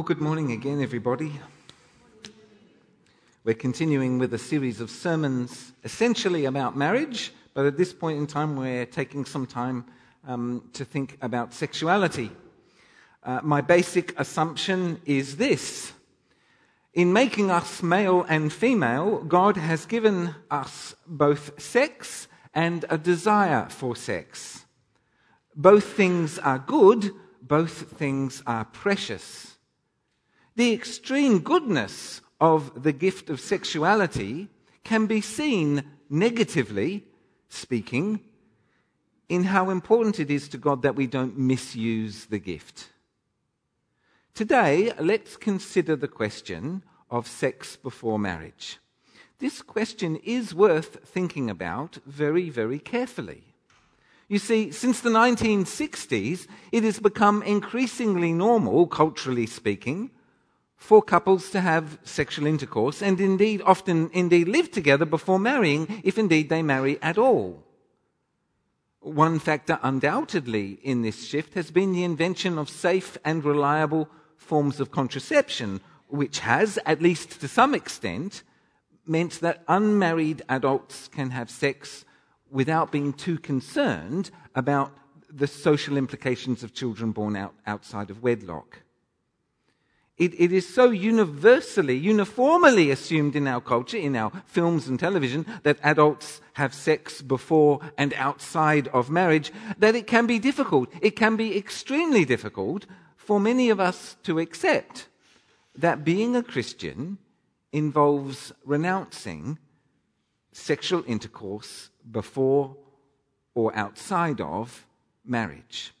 Well, good morning again, everybody. We're continuing with a series of sermons essentially about marriage, but at this point in time, we're taking some time um, to think about sexuality. Uh, my basic assumption is this In making us male and female, God has given us both sex and a desire for sex. Both things are good, both things are precious. The extreme goodness of the gift of sexuality can be seen negatively speaking in how important it is to God that we don't misuse the gift. Today, let's consider the question of sex before marriage. This question is worth thinking about very, very carefully. You see, since the 1960s, it has become increasingly normal, culturally speaking, for couples to have sexual intercourse and indeed often indeed live together before marrying, if indeed they marry at all. One factor undoubtedly in this shift has been the invention of safe and reliable forms of contraception, which has, at least to some extent, meant that unmarried adults can have sex without being too concerned about the social implications of children born out, outside of wedlock. It, it is so universally, uniformly assumed in our culture, in our films and television, that adults have sex before and outside of marriage, that it can be difficult. It can be extremely difficult for many of us to accept that being a Christian involves renouncing sexual intercourse before or outside of marriage.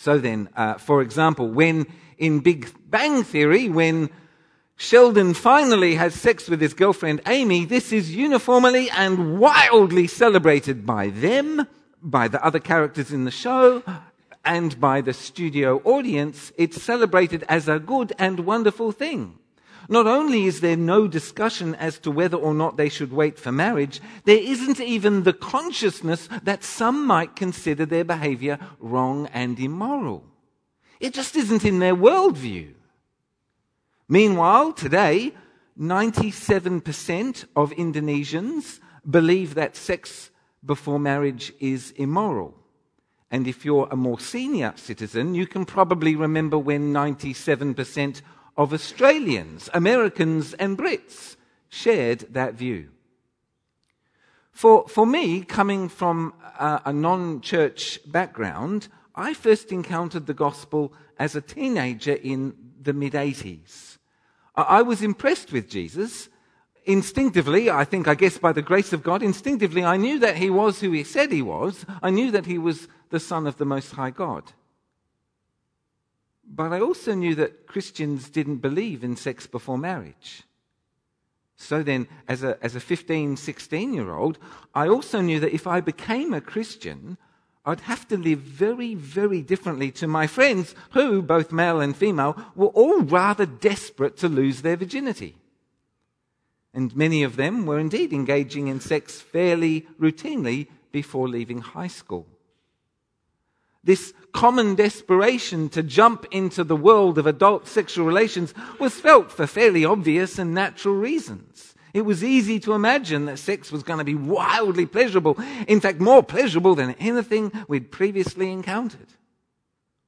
So then, uh, for example, when in Big Bang Theory, when Sheldon finally has sex with his girlfriend Amy, this is uniformly and wildly celebrated by them, by the other characters in the show, and by the studio audience. It's celebrated as a good and wonderful thing. Not only is there no discussion as to whether or not they should wait for marriage, there isn't even the consciousness that some might consider their behavior wrong and immoral. It just isn't in their worldview. Meanwhile, today, 97% of Indonesians believe that sex before marriage is immoral. And if you're a more senior citizen, you can probably remember when 97% of Australians, Americans, and Brits shared that view. For, for me, coming from a, a non church background, I first encountered the gospel as a teenager in the mid 80s. I was impressed with Jesus. Instinctively, I think, I guess by the grace of God, instinctively, I knew that he was who he said he was. I knew that he was the Son of the Most High God. But I also knew that Christians didn't believe in sex before marriage. So then, as a, as a 15, 16 year old, I also knew that if I became a Christian, I'd have to live very, very differently to my friends who, both male and female, were all rather desperate to lose their virginity. And many of them were indeed engaging in sex fairly routinely before leaving high school. This common desperation to jump into the world of adult sexual relations was felt for fairly obvious and natural reasons. It was easy to imagine that sex was going to be wildly pleasurable, in fact, more pleasurable than anything we'd previously encountered.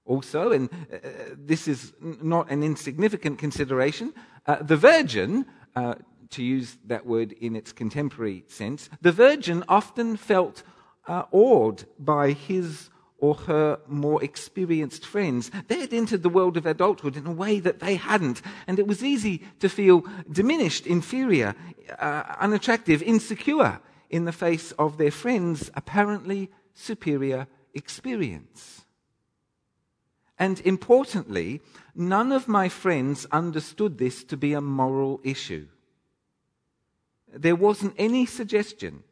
Also, and uh, this is not an insignificant consideration, uh, the virgin, uh, to use that word in its contemporary sense, the virgin often felt uh, awed by his or her more experienced friends. They had entered the world of adulthood in a way that they hadn't, and it was easy to feel diminished, inferior, uh, unattractive, insecure in the face of their friends' apparently superior experience. And importantly, none of my friends understood this to be a moral issue. There wasn't any suggestion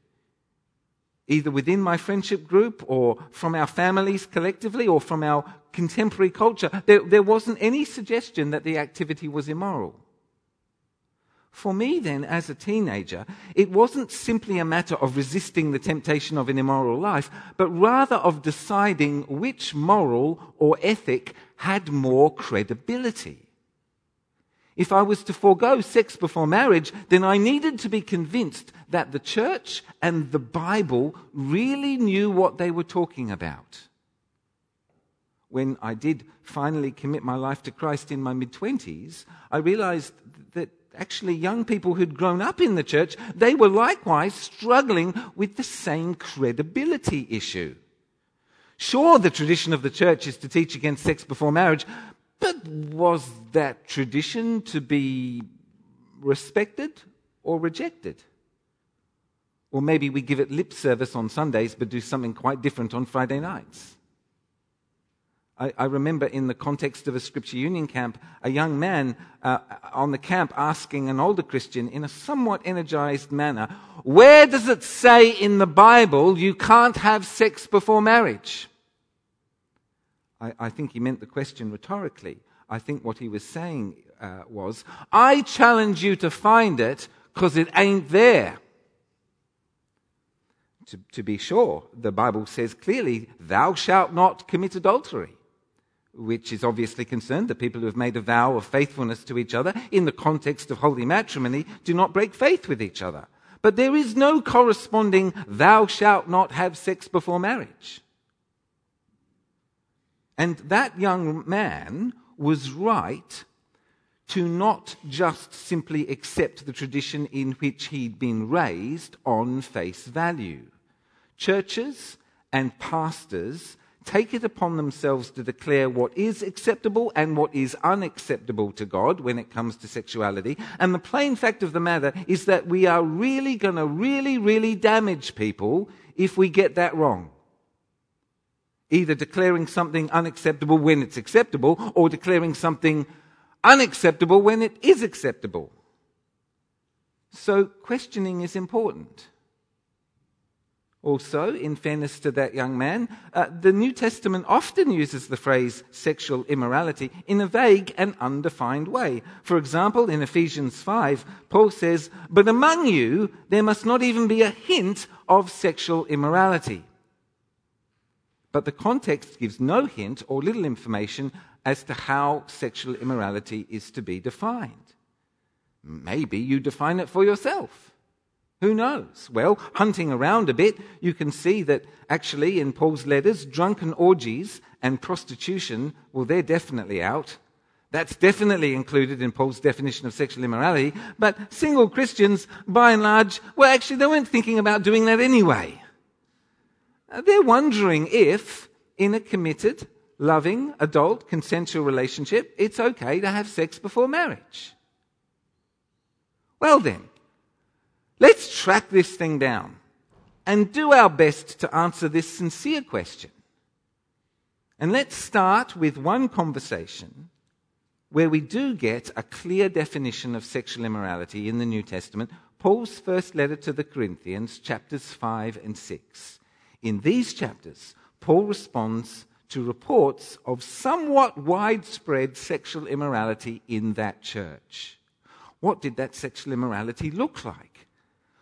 either within my friendship group or from our families collectively or from our contemporary culture, there, there wasn't any suggestion that the activity was immoral. For me, then, as a teenager, it wasn't simply a matter of resisting the temptation of an immoral life, but rather of deciding which moral or ethic had more credibility. If I was to forego sex before marriage, then I needed to be convinced that the church and the Bible really knew what they were talking about. When I did finally commit my life to Christ in my mid 20s, I realized that actually young people who'd grown up in the church, they were likewise struggling with the same credibility issue. Sure, the tradition of the church is to teach against sex before marriage, but was that tradition to be respected or rejected? Or maybe we give it lip service on Sundays but do something quite different on Friday nights. I, I remember in the context of a Scripture Union camp, a young man uh, on the camp asking an older Christian in a somewhat energized manner, Where does it say in the Bible you can't have sex before marriage? I, I think he meant the question rhetorically. I think what he was saying uh, was, I challenge you to find it because it ain't there. To, to be sure, the Bible says clearly, Thou shalt not commit adultery which is obviously concerned that people who have made a vow of faithfulness to each other in the context of holy matrimony do not break faith with each other. But there is no corresponding, thou shalt not have sex before marriage. And that young man was right to not just simply accept the tradition in which he'd been raised on face value. Churches and pastors take it upon themselves to declare what is acceptable and what is unacceptable to God when it comes to sexuality. And the plain fact of the matter is that we are really going to really, really damage people if we get that wrong either declaring something unacceptable when it's acceptable or declaring something unacceptable when it is acceptable. So, questioning is important. Also, in fairness to that young man, uh, the New Testament often uses the phrase sexual immorality in a vague and undefined way. For example, in Ephesians 5, Paul says, But among you there must not even be a hint of sexual immorality. But the context gives no hint or little information as to how sexual immorality is to be defined. Maybe you define it for yourself. Who knows? Well, hunting around a bit, you can see that actually in Paul's letters, drunken orgies and prostitution, well, they're definitely out. That's definitely included in Paul's definition of sexual immorality. But single Christians, by and large, well, actually, they weren't thinking about doing that anyway. Uh, they're wondering if, in a committed, loving, adult, consensual relationship, it's okay to have sex before marriage. Well then, let's track this thing down and do our best to answer this sincere question. And let's start with one conversation where we do get a clear definition of sexual immorality in the New Testament, Paul's first letter to the Corinthians, chapters 5 and 6. In these chapters, Paul responds to reports of somewhat widespread sexual immorality in that church. What did that sexual immorality look like?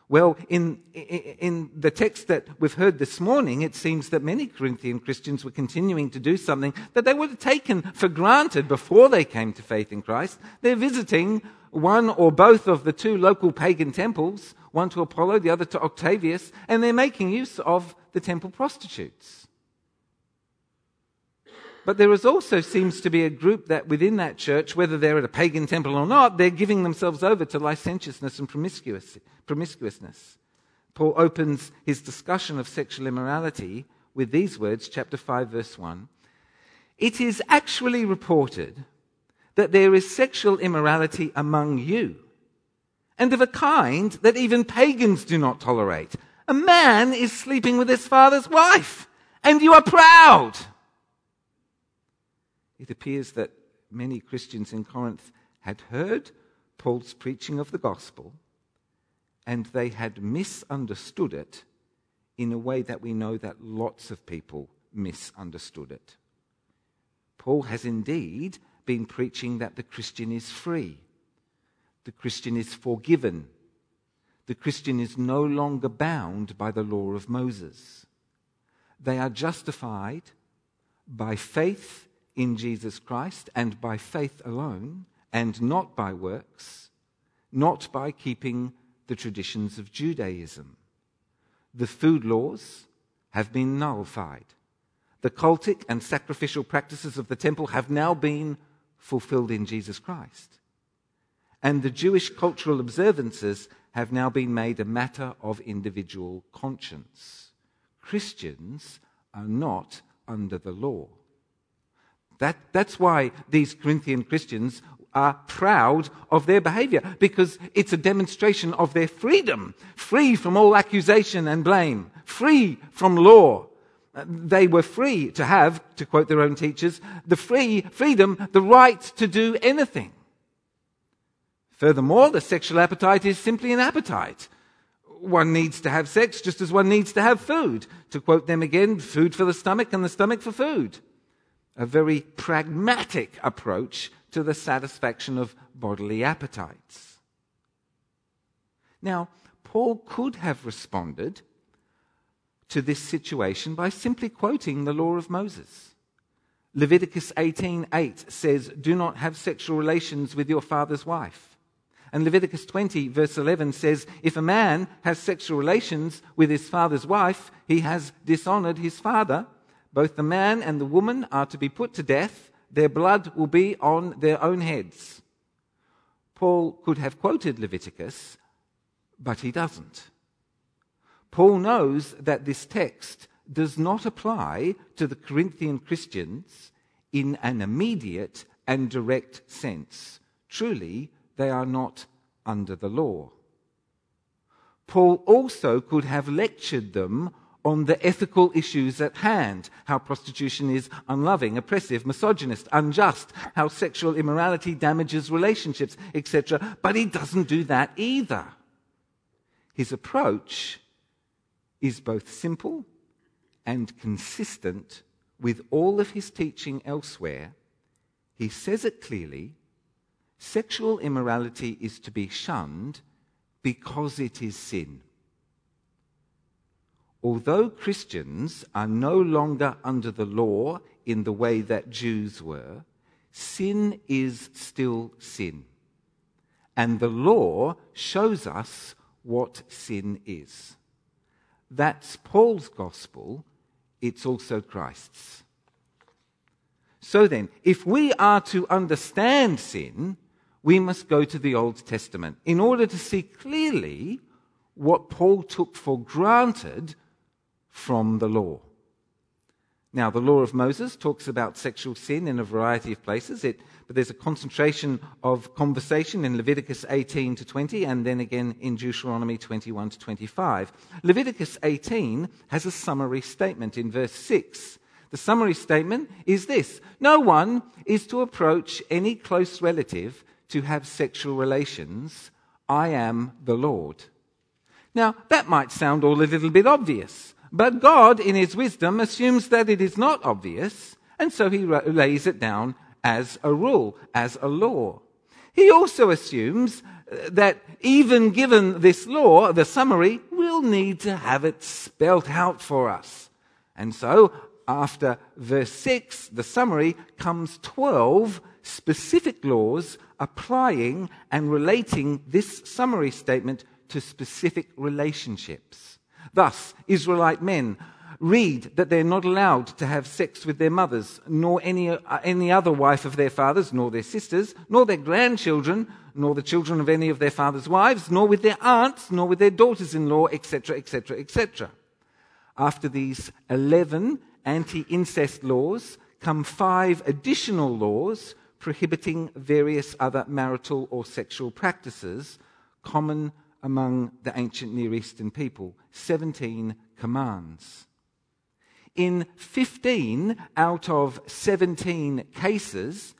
Well, in, in the text that we've heard this morning, it seems that many Corinthian Christians were continuing to do something that they would have taken for granted before they came to faith in Christ. They're visiting one or both of the two local pagan temples, one to Apollo, the other to Octavius, and they're making use of the temple prostitutes. But there is also seems to be a group that within that church, whether they're at a pagan temple or not, they're giving themselves over to licentiousness and promiscuousness. Paul opens his discussion of sexual immorality with these words, chapter 5, verse 1. It is actually reported that there is sexual immorality among you, and of a kind that even pagans do not tolerate. A man is sleeping with his father's wife, and you are proud. It appears that many Christians in Corinth had heard Paul's preaching of the gospel, and they had misunderstood it in a way that we know that lots of people misunderstood it. Paul has indeed been preaching that the Christian is free, the Christian is forgiven, the Christian is no longer bound by the law of Moses. They are justified by faith in Jesus Christ and by faith alone, and not by works, not by keeping the traditions of Judaism. The food laws have been nullified. The cultic and sacrificial practices of the temple have now been fulfilled in Jesus Christ. And the Jewish cultural observances have now been made a matter of individual conscience. Christians are not under the law. That, that's why these Corinthian Christians are proud of their behavior, because it's a demonstration of their freedom, free from all accusation and blame, free from law. They were free to have, to quote their own teachers, the free freedom, the right to do anything. Furthermore, the sexual appetite is simply an appetite. One needs to have sex just as one needs to have food. To quote them again, food for the stomach and the stomach for food. A very pragmatic approach to the satisfaction of bodily appetites. Now, Paul could have responded to this situation by simply quoting the law of Moses. Leviticus 18:8 says, "Do not have sexual relations with your father's wife." And Leviticus 20, verse 11 says, If a man has sexual relations with his father's wife, he has dishonored his father. Both the man and the woman are to be put to death. Their blood will be on their own heads. Paul could have quoted Leviticus, but he doesn't. Paul knows that this text does not apply to the Corinthian Christians in an immediate and direct sense. Truly, they are not under the law. Paul also could have lectured them on the ethical issues at hand how prostitution is unloving, oppressive, misogynist, unjust, how sexual immorality damages relationships, etc. But he doesn't do that either. His approach is both simple and consistent with all of his teaching elsewhere. He says it clearly Sexual immorality is to be shunned because it is sin. Although Christians are no longer under the law in the way that Jews were, sin is still sin. And the law shows us what sin is. That's Paul's gospel, it's also Christ's. So then, if we are to understand sin, we must go to the Old Testament in order to see clearly what Paul took for granted from the law. Now, the law of Moses talks about sexual sin in a variety of places, it, but there's a concentration of conversation in Leviticus 18 to 20 and then again in Deuteronomy 21 to 25. Leviticus 18 has a summary statement in verse 6. The summary statement is this No one is to approach any close relative to have sexual relations, I am the Lord. Now, that might sound all a little bit obvious, but God, in His wisdom, assumes that it is not obvious, and so He lays it down as a rule, as a law. He also assumes uh, that even given this law, the summary, we'll need to have it spelt out for us. And so, after verse 6, the summary, comes 12 specific laws applying and relating this summary statement to specific relationships. Thus, Israelite men read that they're not allowed to have sex with their mothers, nor any, uh, any other wife of their fathers, nor their sisters, nor their grandchildren, nor the children of any of their fathers' wives, nor with their aunts, nor with their daughters in law, etc., etc., etc. After these 11 anti incest laws come five additional laws prohibiting various other marital or sexual practices common among the ancient Near Eastern people. 17 commands. In 15 out of 17 cases,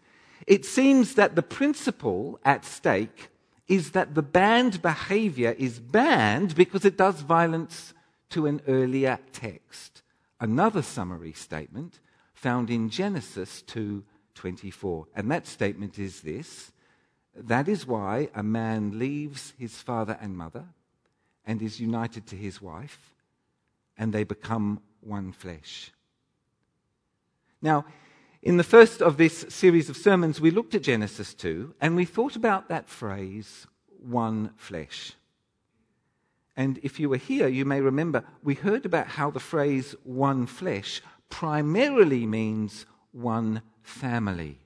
it seems that the principle at stake is that the banned behavior is banned because it does violence to an earlier text. Another summary statement found in Genesis 2 24. And that statement is this that is why a man leaves his father and mother and is united to his wife, and they become one flesh. Now, In the first of this series of sermons, we looked at Genesis 2 and we thought about that phrase, one flesh. And if you were here, you may remember we heard about how the phrase one flesh primarily means one family.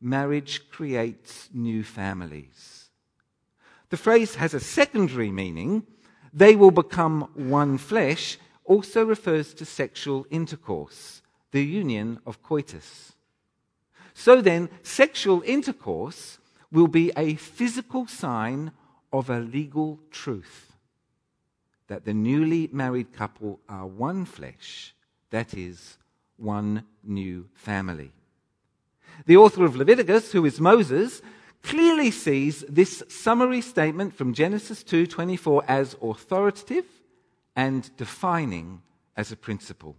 Marriage creates new families. The phrase has a secondary meaning. They will become one flesh, also refers to sexual intercourse the union of coitus. So then, sexual intercourse will be a physical sign of a legal truth that the newly married couple are one flesh, that is, one new family. The author of Leviticus, who is Moses, clearly sees this summary statement from Genesis 2:24 as authoritative and defining as a principle.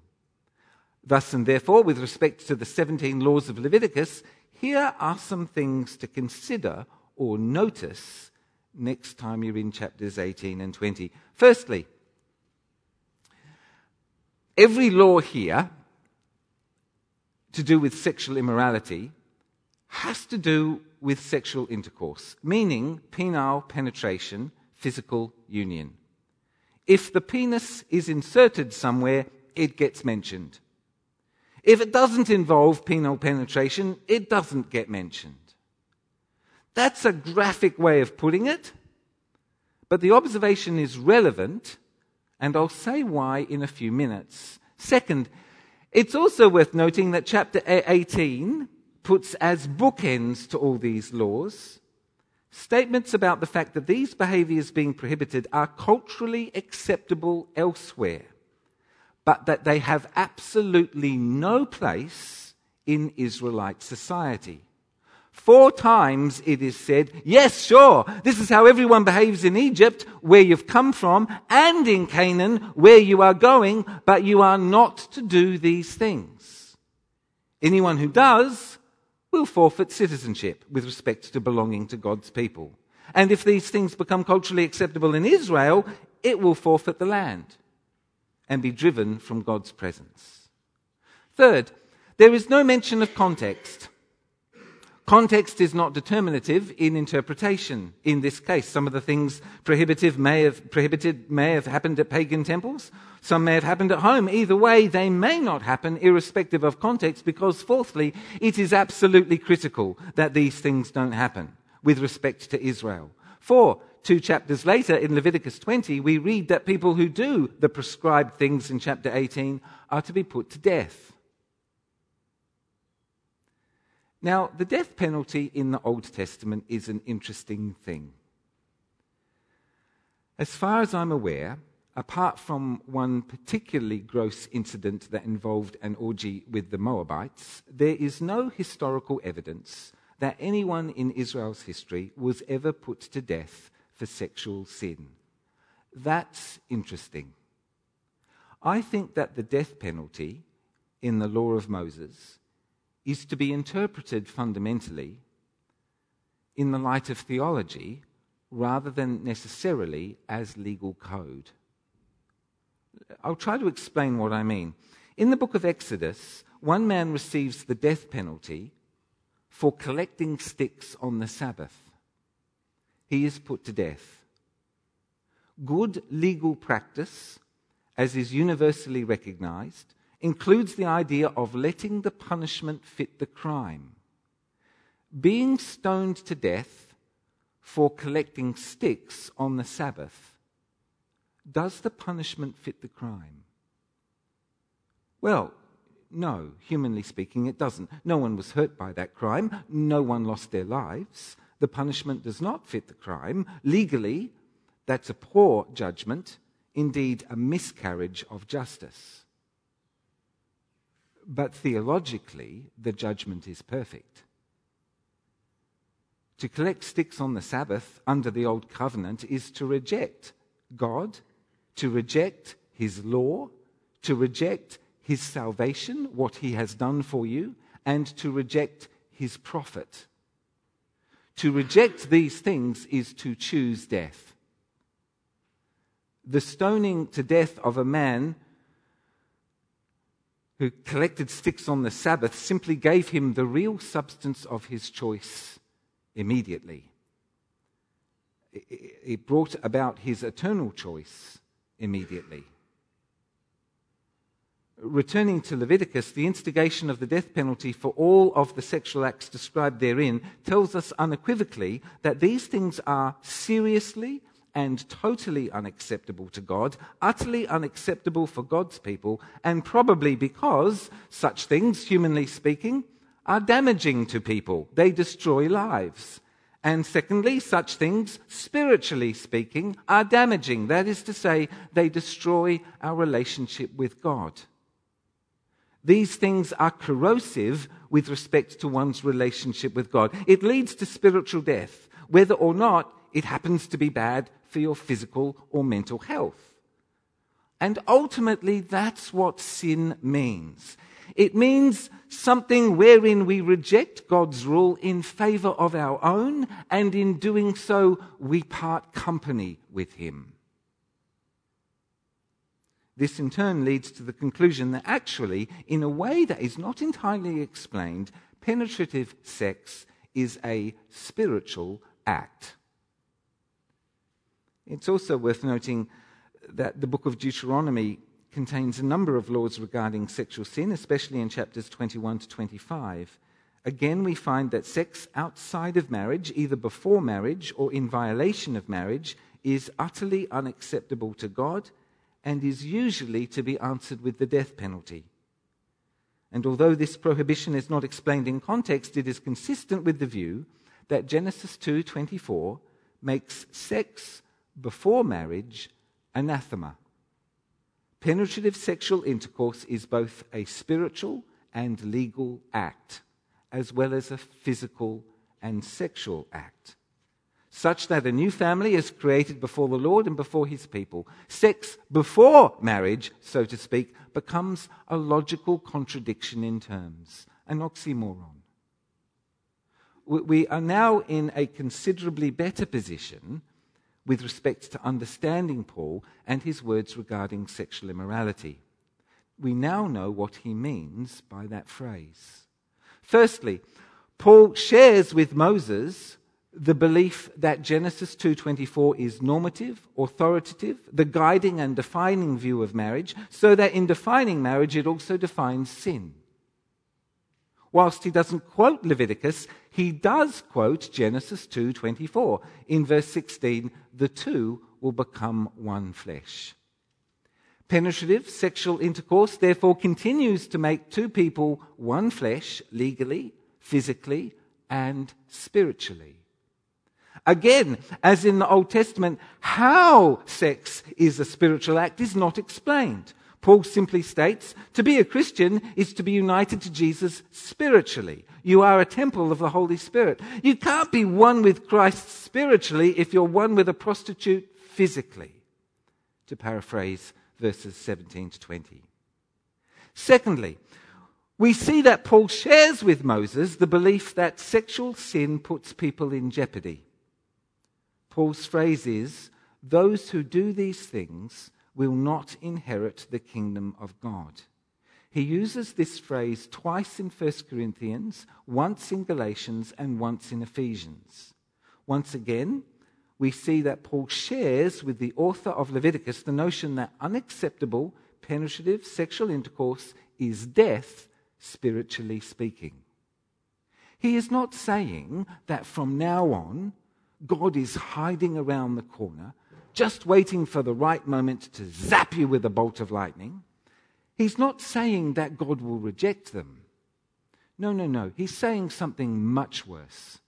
Thus and therefore, with respect to the 17 laws of Leviticus, here are some things to consider or notice next time you're in chapters 18 and 20. Firstly, every law here to do with sexual immorality has to do with sexual intercourse, meaning penile penetration, physical union. If the penis is inserted somewhere, it gets mentioned. If it doesn't involve penile penetration, it doesn't get mentioned. That's a graphic way of putting it, but the observation is relevant, and I'll say why in a few minutes. Second, it's also worth noting that chapter 18 puts as bookends to all these laws statements about the fact that these behaviors being prohibited are culturally acceptable elsewhere but that they have absolutely no place in Israelite society. Four times it is said, yes, sure, this is how everyone behaves in Egypt, where you've come from, and in Canaan, where you are going, but you are not to do these things. Anyone who does will forfeit citizenship with respect to belonging to God's people. And if these things become culturally acceptable in Israel, it will forfeit the land and be driven from God's presence. Third, there is no mention of context. Context is not determinative in interpretation. In this case, some of the things prohibitive may have, prohibited may have happened at pagan temples. Some may have happened at home. Either way, they may not happen irrespective of context because fourthly, it is absolutely critical that these things don't happen with respect to Israel. Four, two chapters later in Leviticus 20, we read that people who do the prescribed things in chapter 18 are to be put to death. Now, the death penalty in the Old Testament is an interesting thing. As far as I'm aware, apart from one particularly gross incident that involved an orgy with the Moabites, there is no historical evidence that anyone in Israel's history was ever put to death for sexual sin. That's interesting. I think that the death penalty in the law of Moses is to be interpreted fundamentally in the light of theology rather than necessarily as legal code. I'll try to explain what I mean. In the book of Exodus, one man receives the death penalty for collecting sticks on the Sabbath he is put to death. Good legal practice, as is universally recognized, includes the idea of letting the punishment fit the crime. Being stoned to death for collecting sticks on the Sabbath, does the punishment fit the crime? Well, no, humanly speaking, it doesn't. No one was hurt by that crime. No one lost their lives the punishment does not fit the crime, legally, that's a poor judgment, indeed, a miscarriage of justice. But theologically, the judgment is perfect. To collect sticks on the Sabbath under the Old Covenant is to reject God, to reject His law, to reject His salvation, what He has done for you, and to reject His prophet to reject these things is to choose death. The stoning to death of a man who collected sticks on the Sabbath simply gave him the real substance of his choice immediately. It brought about his eternal choice immediately. Returning to Leviticus, the instigation of the death penalty for all of the sexual acts described therein tells us unequivocally that these things are seriously and totally unacceptable to God, utterly unacceptable for God's people, and probably because such things, humanly speaking, are damaging to people. They destroy lives. And secondly, such things, spiritually speaking, are damaging. That is to say, they destroy our relationship with God. These things are corrosive with respect to one's relationship with God. It leads to spiritual death, whether or not it happens to be bad for your physical or mental health. And ultimately, that's what sin means. It means something wherein we reject God's rule in favor of our own, and in doing so, we part company with Him. This in turn leads to the conclusion that actually, in a way that is not entirely explained, penetrative sex is a spiritual act. It's also worth noting that the book of Deuteronomy contains a number of laws regarding sexual sin, especially in chapters 21 to 25. Again, we find that sex outside of marriage, either before marriage or in violation of marriage, is utterly unacceptable to God and is usually to be answered with the death penalty. And although this prohibition is not explained in context, it is consistent with the view that Genesis 2:24 makes sex before marriage anathema. Penetrative sexual intercourse is both a spiritual and legal act, as well as a physical and sexual act such that a new family is created before the Lord and before his people. Sex before marriage, so to speak, becomes a logical contradiction in terms, an oxymoron. We are now in a considerably better position with respect to understanding Paul and his words regarding sexual immorality. We now know what he means by that phrase. Firstly, Paul shares with Moses the belief that Genesis 2:24 is normative, authoritative, the guiding and defining view of marriage, so that in defining marriage it also defines sin. Whilst he doesn't quote Leviticus, he does quote Genesis 2:24. In verse 16, the two will become one flesh. Penetrative sexual intercourse therefore continues to make two people one flesh legally, physically, and spiritually. Again, as in the Old Testament, how sex is a spiritual act is not explained. Paul simply states to be a Christian is to be united to Jesus spiritually. You are a temple of the Holy Spirit. You can't be one with Christ spiritually if you're one with a prostitute physically, to paraphrase verses 17 to 20. Secondly, we see that Paul shares with Moses the belief that sexual sin puts people in jeopardy. Paul's phrase is those who do these things will not inherit the kingdom of God. He uses this phrase twice in 1 Corinthians, once in Galatians, and once in Ephesians. Once again, we see that Paul shares with the author of Leviticus the notion that unacceptable, penetrative sexual intercourse is death, spiritually speaking. He is not saying that from now on God is hiding around the corner, just waiting for the right moment to zap you with a bolt of lightning. He's not saying that God will reject them. No, no, no. He's saying something much worse.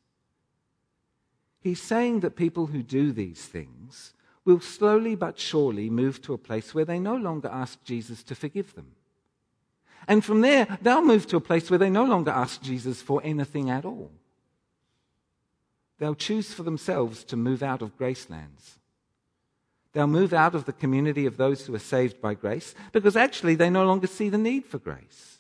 He's saying that people who do these things will slowly but surely move to a place where they no longer ask Jesus to forgive them. And from there, they'll move to a place where they no longer ask Jesus for anything at all they'll choose for themselves to move out of gracelands. They'll move out of the community of those who are saved by grace because actually they no longer see the need for grace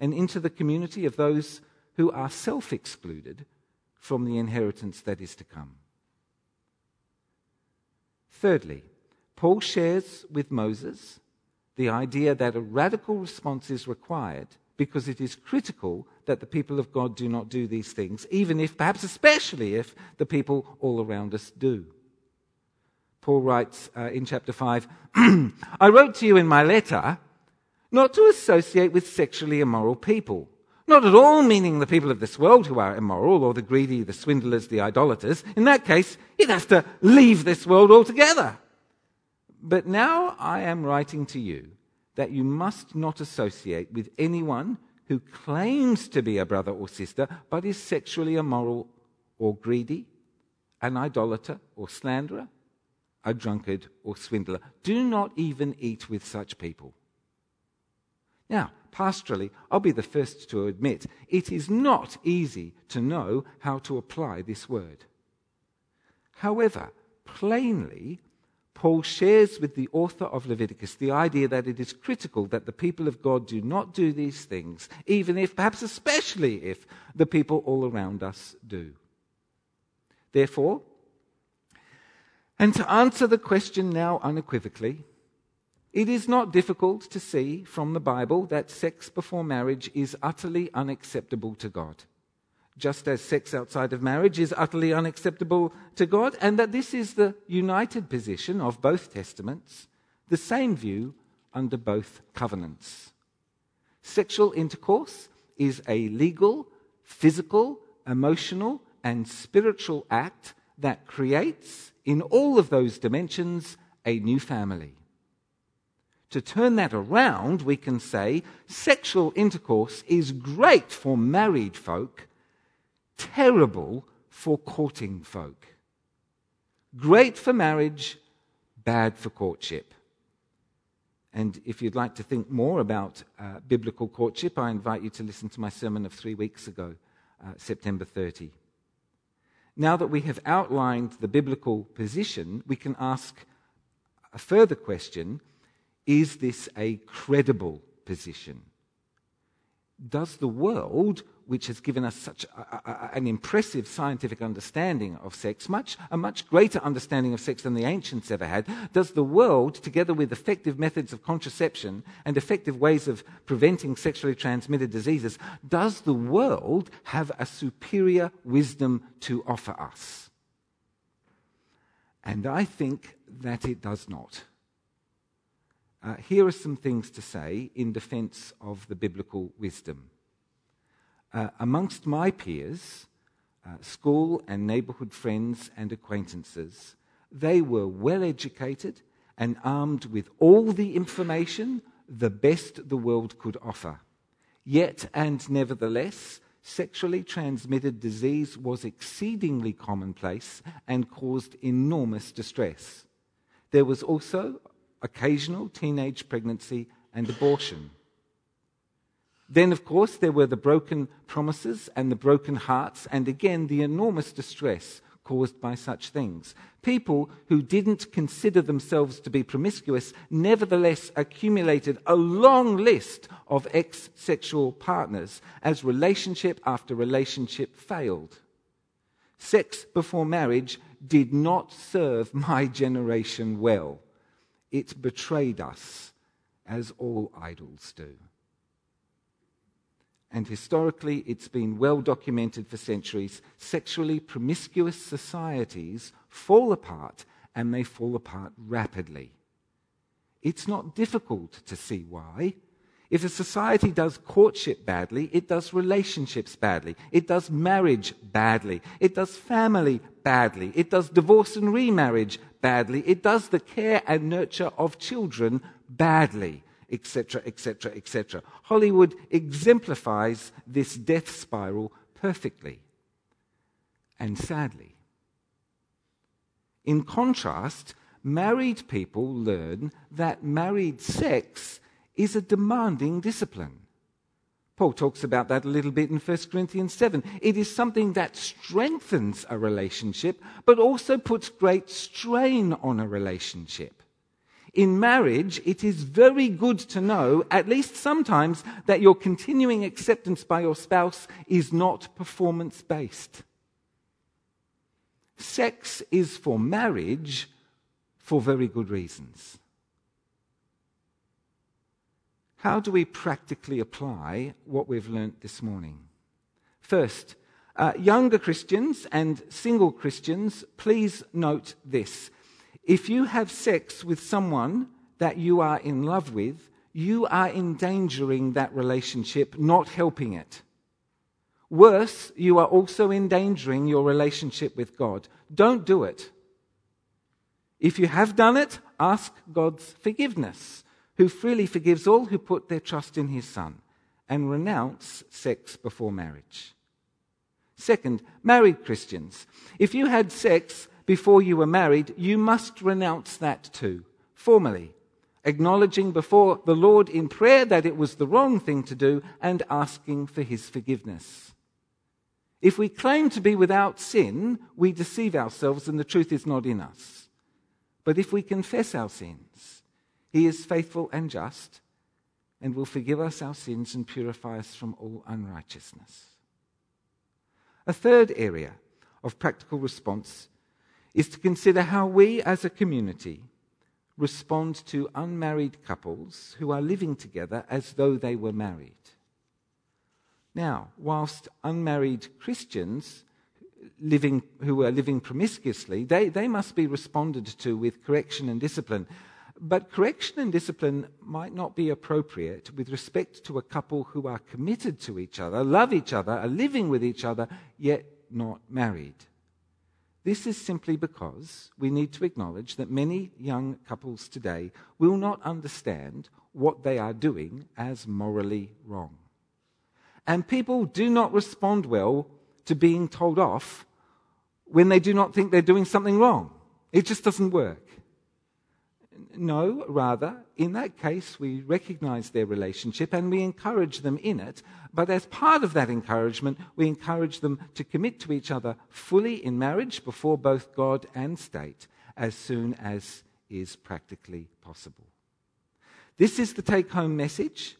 and into the community of those who are self excluded from the inheritance that is to come. Thirdly, Paul shares with Moses the idea that a radical response is required because it is critical that the people of God do not do these things, even if, perhaps especially if, the people all around us do. Paul writes uh, in chapter 5 I wrote to you in my letter not to associate with sexually immoral people. Not at all meaning the people of this world who are immoral, or the greedy, the swindlers, the idolaters. In that case, you'd have to leave this world altogether. But now I am writing to you that you must not associate with anyone who claims to be a brother or sister, but is sexually immoral or greedy, an idolater or slanderer, a drunkard or swindler. Do not even eat with such people. Now, pastorally, I'll be the first to admit it is not easy to know how to apply this word. However, plainly, Paul shares with the author of Leviticus the idea that it is critical that the people of God do not do these things, even if, perhaps especially if, the people all around us do. Therefore, and to answer the question now unequivocally, it is not difficult to see from the Bible that sex before marriage is utterly unacceptable to God, just as sex outside of marriage is utterly unacceptable to God, and that this is the united position of both testaments, the same view under both covenants. Sexual intercourse is a legal, physical, emotional, and spiritual act that creates, in all of those dimensions, a new family. To turn that around, we can say sexual intercourse is great for married folk, terrible for courting folk. Great for marriage, bad for courtship. And if you'd like to think more about uh, biblical courtship, I invite you to listen to my sermon of three weeks ago, uh, September 30. Now that we have outlined the biblical position, we can ask a further question is this a credible position? Does the world, which has given us such a, a, an impressive scientific understanding of sex, much, a much greater understanding of sex than the ancients ever had, does the world, together with effective methods of contraception and effective ways of preventing sexually transmitted diseases, does the world have a superior wisdom to offer us? And I think that it does not. Uh, here are some things to say in defense of the biblical wisdom. Uh, amongst my peers, uh, school and neighborhood friends and acquaintances, they were well educated and armed with all the information the best the world could offer. Yet and nevertheless, sexually transmitted disease was exceedingly commonplace and caused enormous distress. There was also occasional teenage pregnancy, and abortion. Then, of course, there were the broken promises and the broken hearts, and again, the enormous distress caused by such things. People who didn't consider themselves to be promiscuous nevertheless accumulated a long list of ex sexual partners as relationship after relationship failed. Sex before marriage did not serve my generation well it betrayed us, as all idols do. And historically, it's been well documented for centuries. Sexually promiscuous societies fall apart, and they fall apart rapidly. It's not difficult to see why. If a society does courtship badly, it does relationships badly. It does marriage badly. It does family badly. It does divorce and remarriage badly. It does the care and nurture of children badly, etc., etc., etc. Hollywood exemplifies this death spiral perfectly and sadly. In contrast, married people learn that married sex is a demanding discipline. Paul talks about that a little bit in 1 Corinthians 7. It is something that strengthens a relationship, but also puts great strain on a relationship. In marriage, it is very good to know, at least sometimes, that your continuing acceptance by your spouse is not performance based. Sex is for marriage for very good reasons. How do we practically apply what we've learnt this morning? First, uh, younger Christians and single Christians, please note this. If you have sex with someone that you are in love with, you are endangering that relationship, not helping it. Worse, you are also endangering your relationship with God. Don't do it. If you have done it, ask God's forgiveness, who freely forgives all who put their trust in his Son, and renounce sex before marriage. Second, married Christians. If you had sex before you were married, you must renounce that too, formally, acknowledging before the Lord in prayer that it was the wrong thing to do and asking for his forgiveness. If we claim to be without sin, we deceive ourselves and the truth is not in us. But if we confess our sins, he is faithful and just and will forgive us our sins and purify us from all unrighteousness. A third area of practical response is to consider how we as a community respond to unmarried couples who are living together as though they were married. Now, whilst unmarried Christians living, who are living promiscuously, they, they must be responded to with correction and discipline. But correction and discipline might not be appropriate with respect to a couple who are committed to each other, love each other, are living with each other, yet not married. This is simply because we need to acknowledge that many young couples today will not understand what they are doing as morally wrong. And people do not respond well to being told off when they do not think they're doing something wrong. It just doesn't work. No, rather, in that case, we recognize their relationship and we encourage them in it. But as part of that encouragement, we encourage them to commit to each other fully in marriage before both God and state as soon as is practically possible. This is the take home message.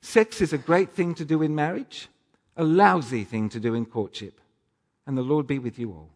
Sex is a great thing to do in marriage, a lousy thing to do in courtship. And the Lord be with you all.